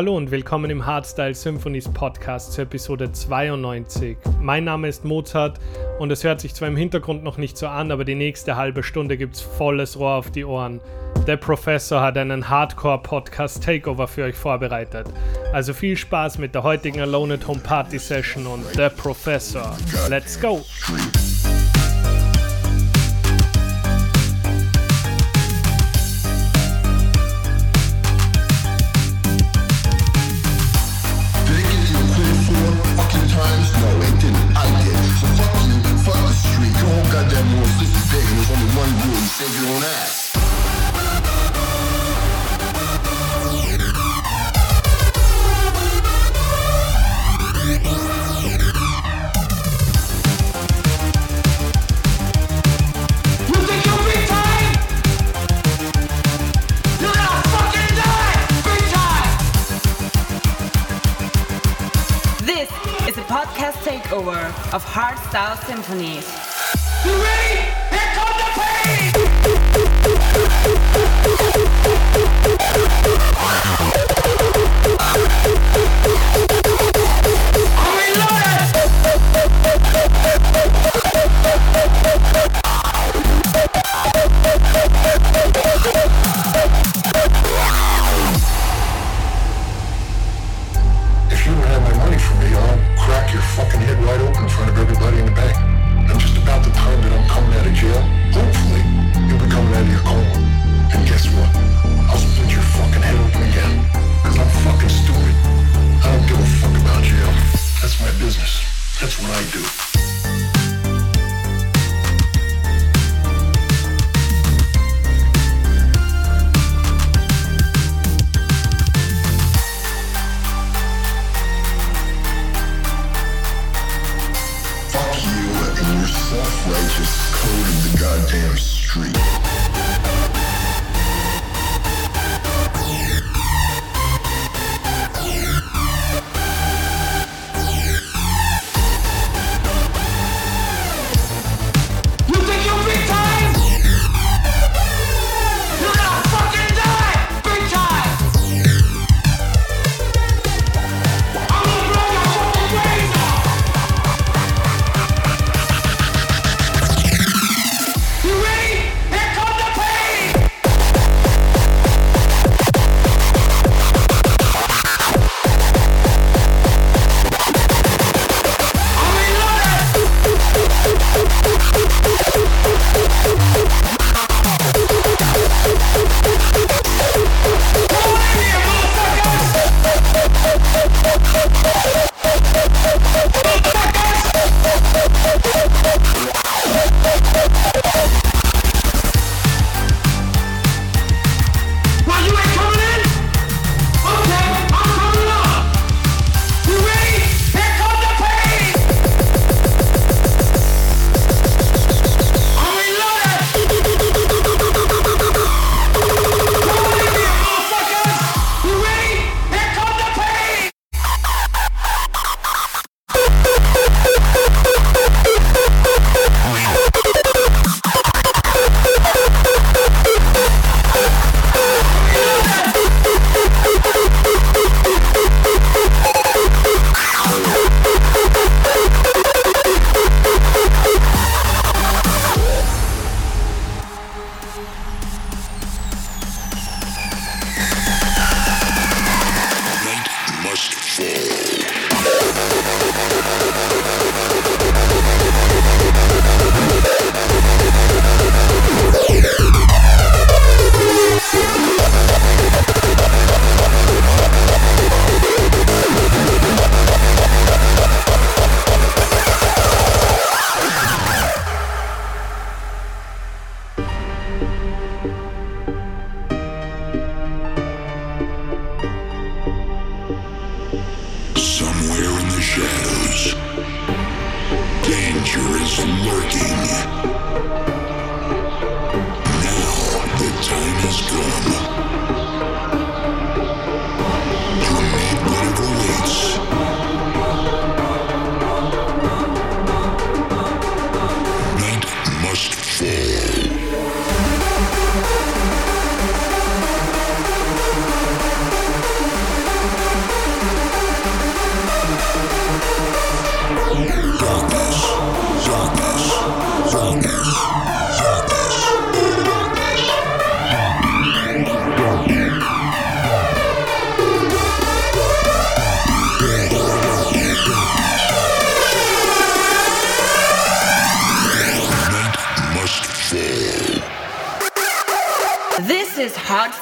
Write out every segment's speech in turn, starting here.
Hallo und willkommen im Hardstyle Symphonies Podcast zur Episode 92. Mein Name ist Mozart und es hört sich zwar im Hintergrund noch nicht so an, aber die nächste halbe Stunde gibt's volles Rohr auf die Ohren. Der Professor hat einen Hardcore-Podcast Takeover für euch vorbereitet. Also viel Spaß mit der heutigen Alone at Home Party Session und der Professor. Let's go! Of hardstyle symphonies. You ready? Here comes the pain!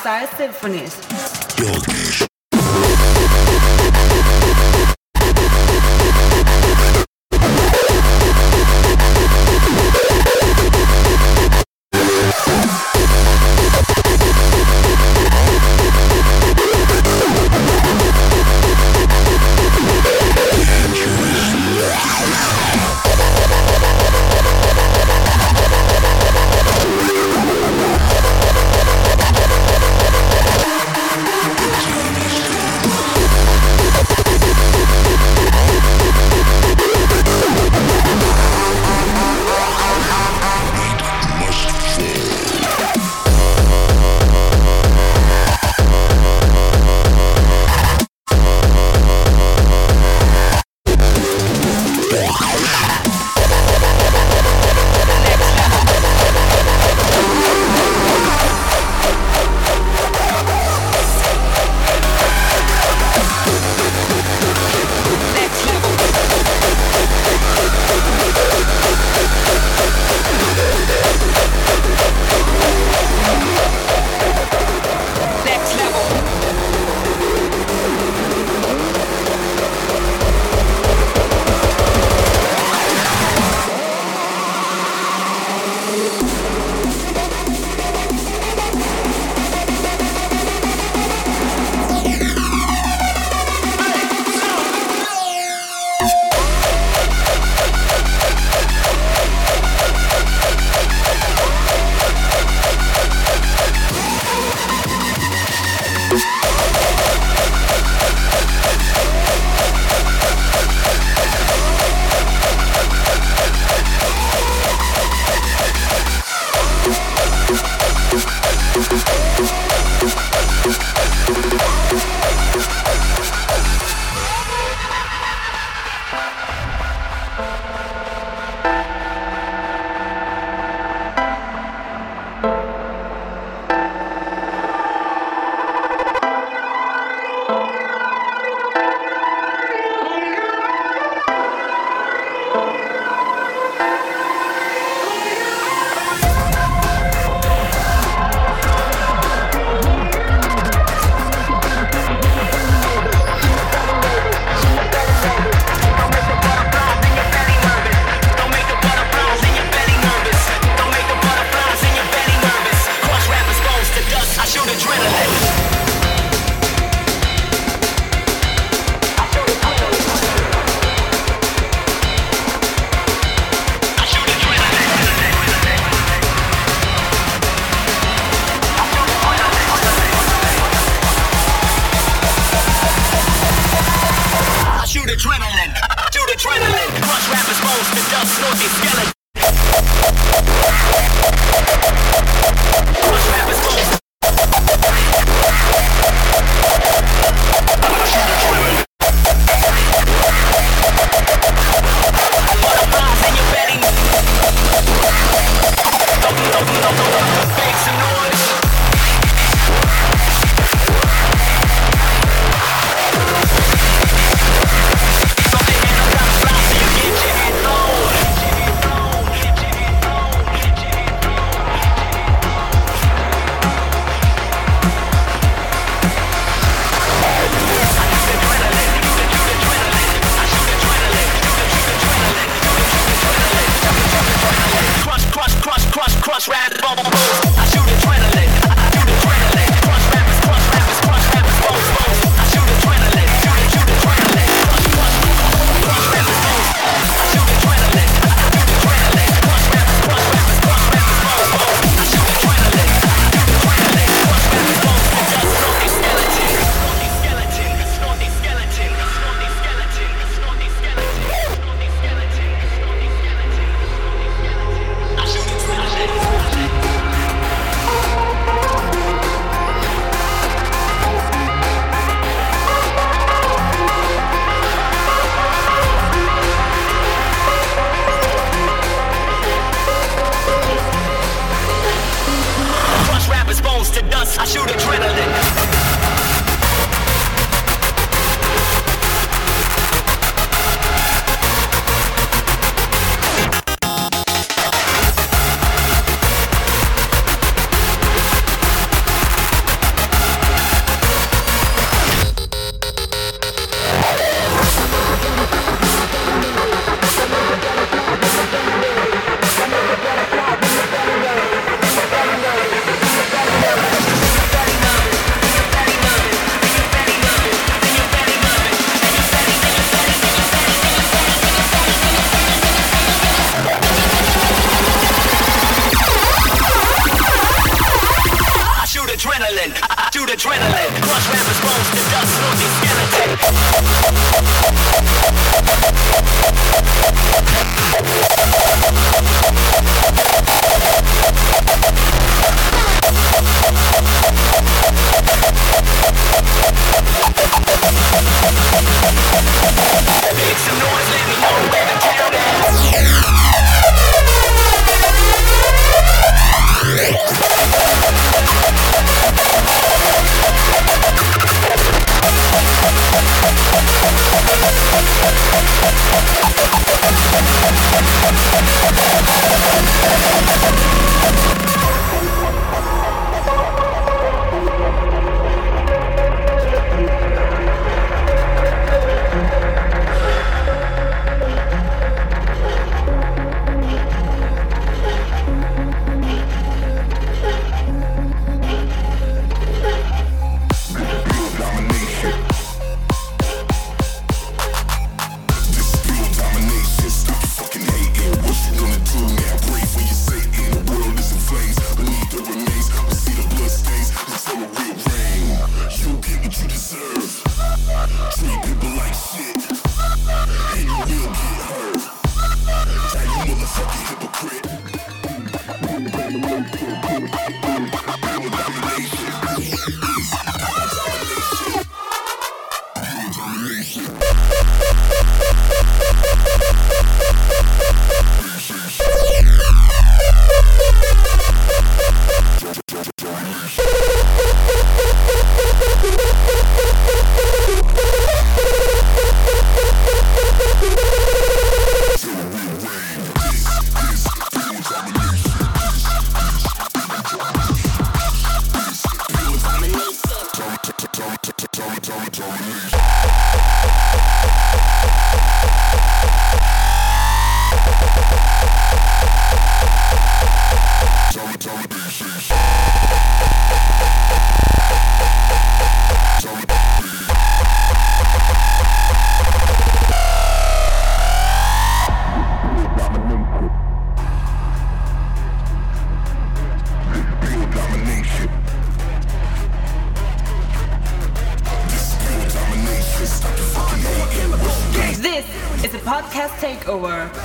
Star Symphonies.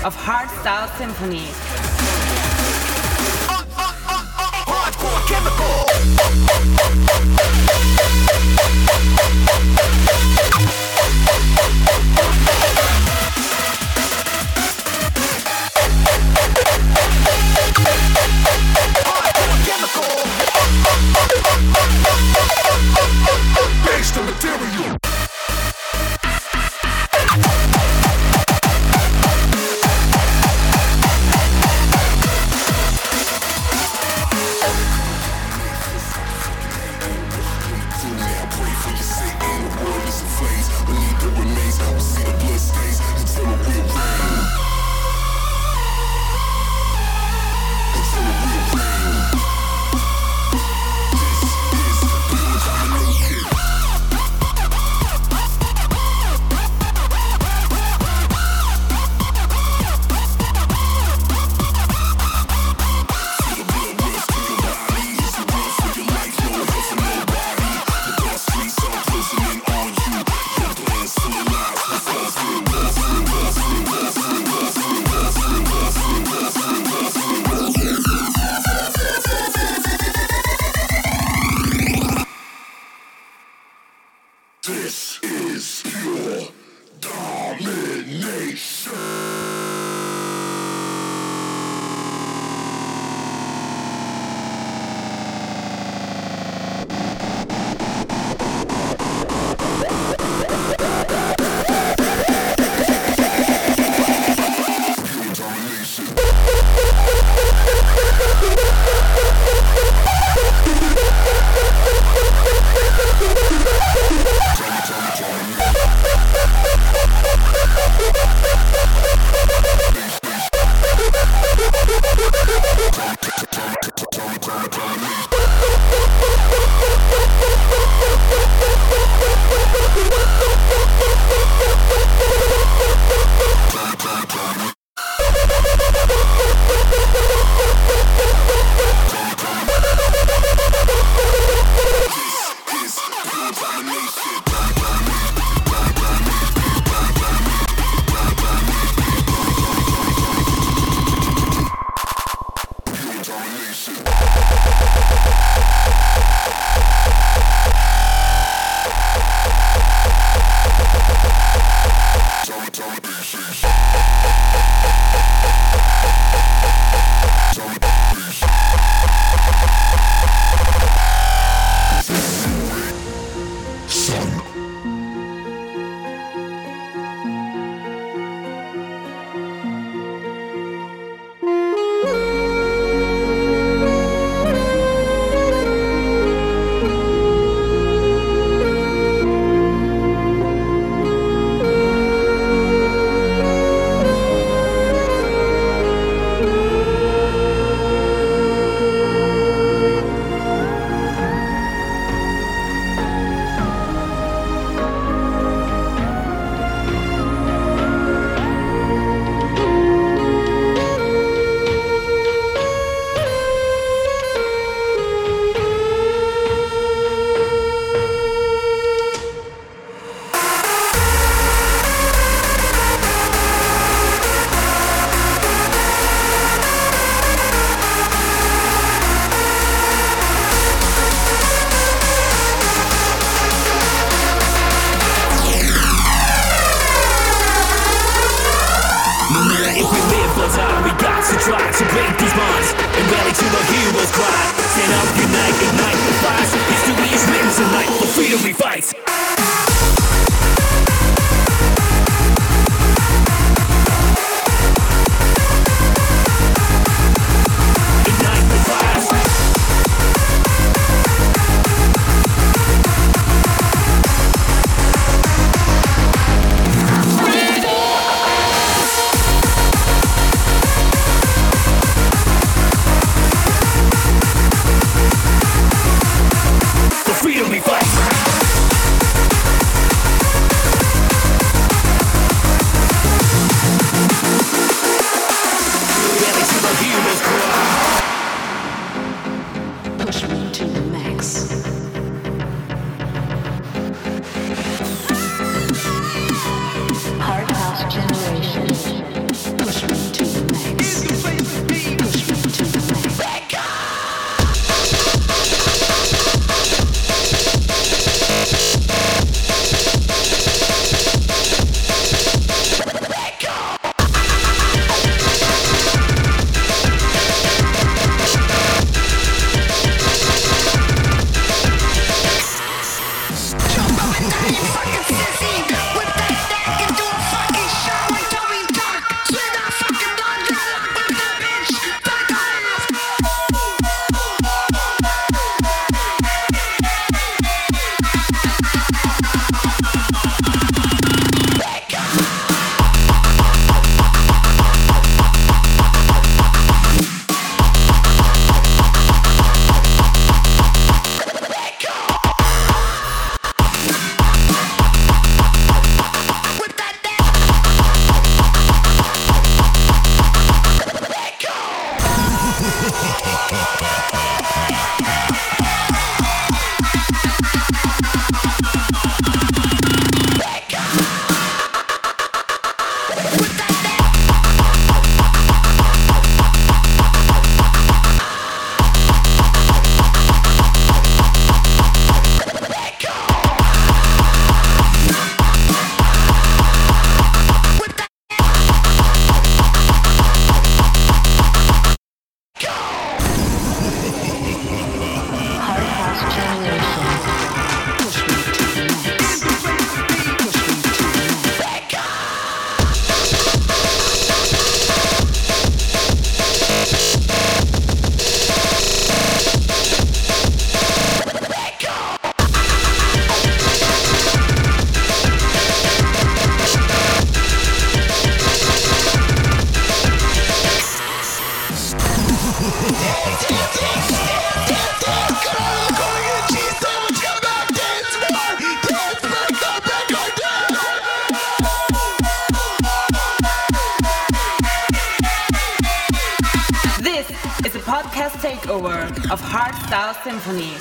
Of Hardstyle Symphony. podcast takeover of Hardstyle Symphony.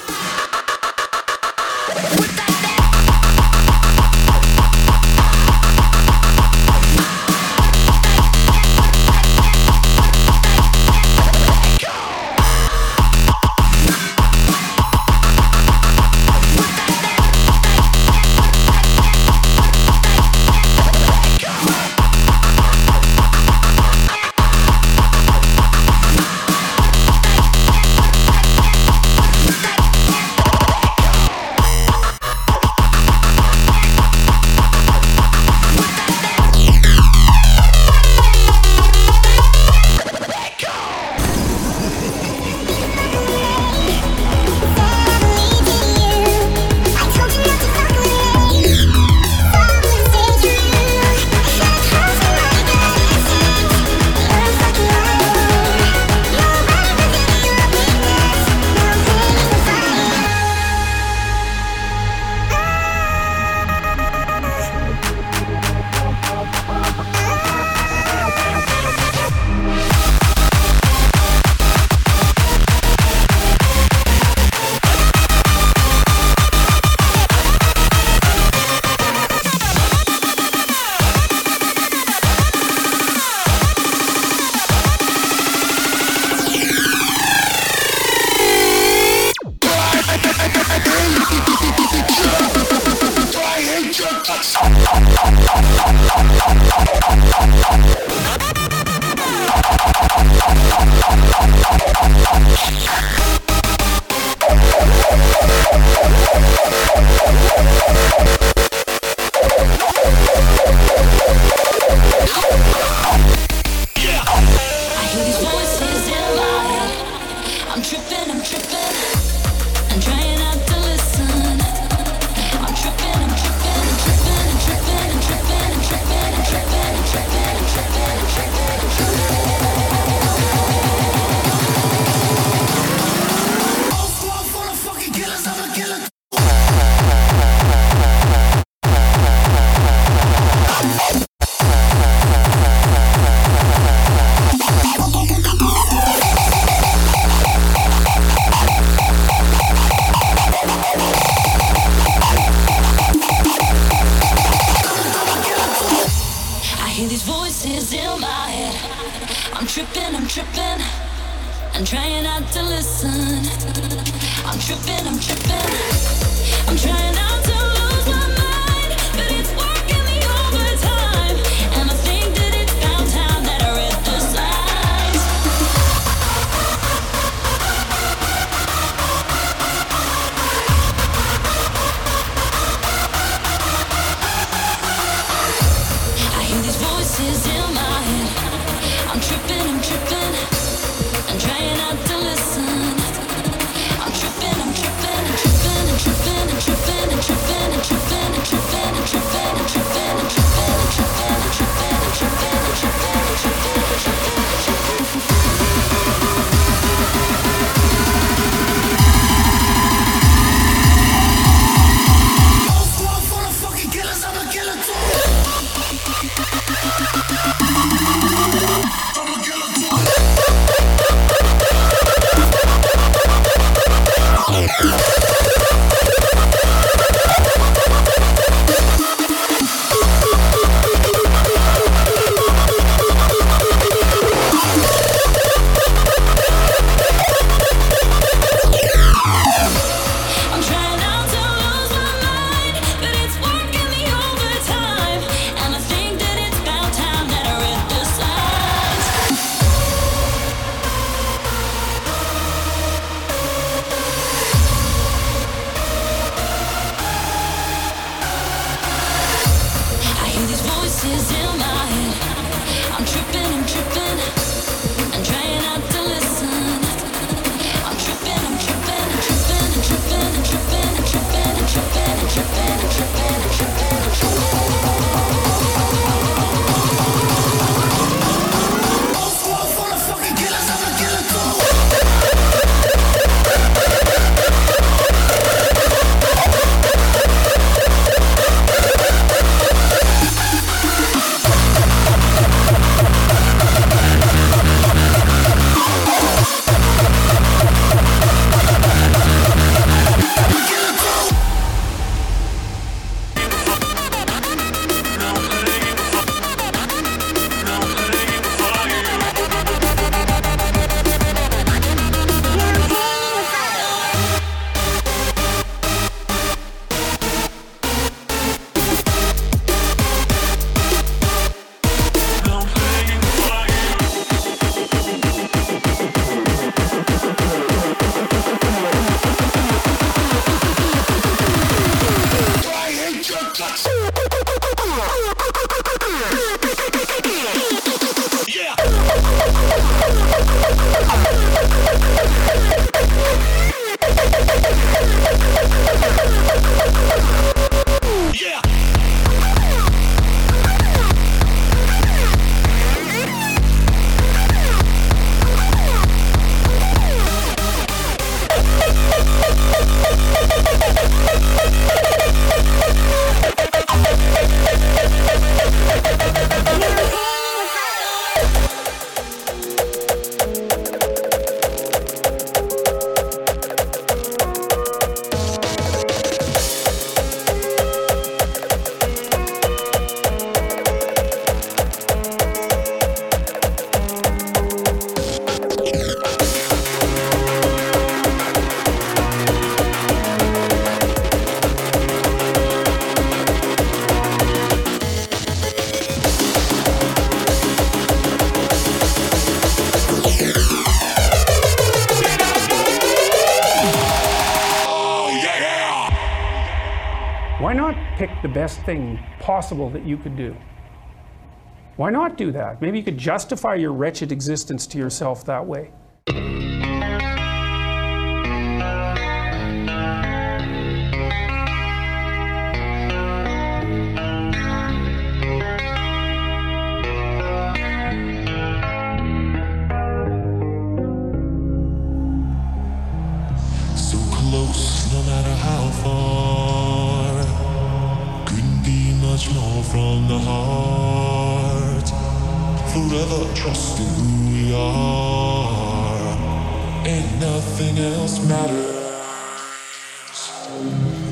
Thing possible that you could do? Why not do that? Maybe you could justify your wretched existence to yourself that way. Forever trusting who we are. And nothing else matters.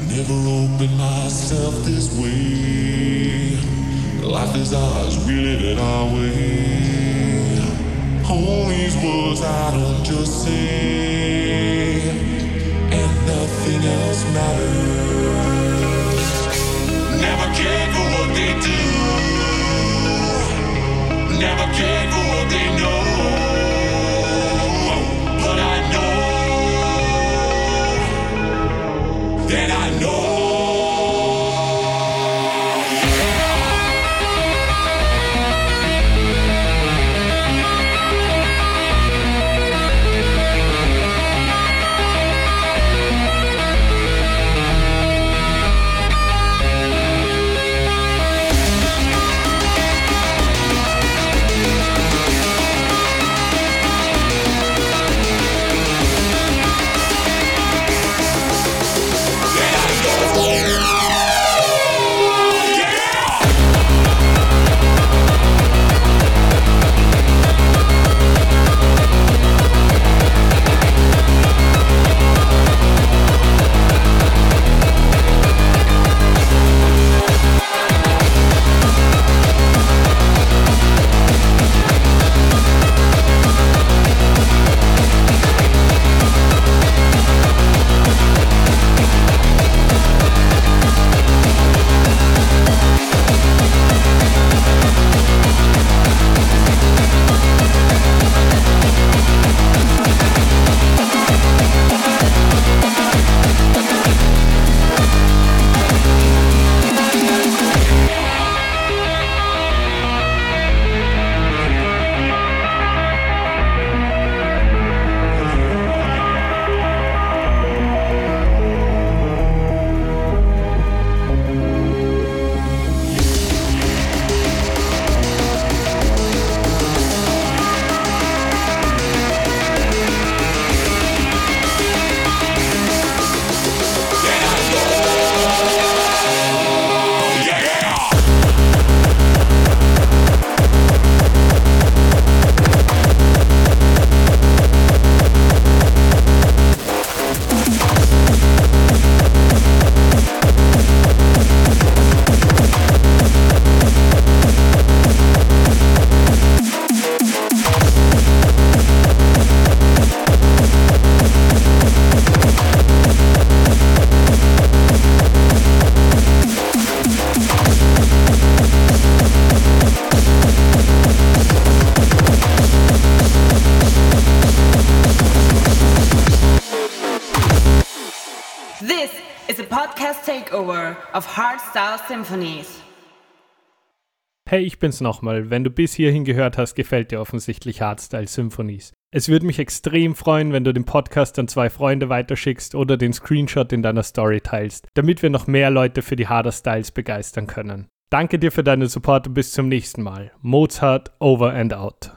Never opened myself this way. Life is ours, we live it our way. All these words I don't just say, and nothing else matters. Never cared for what they do, never cared for what they know. Hardstyle Symphonies. Hey, ich bin's nochmal. Wenn du bis hierhin gehört hast, gefällt dir offensichtlich Hardstyle Symphonies. Es würde mich extrem freuen, wenn du den Podcast an zwei Freunde weiterschickst oder den Screenshot in deiner Story teilst, damit wir noch mehr Leute für die Harder Styles begeistern können. Danke dir für deinen Support und bis zum nächsten Mal. Mozart over and out.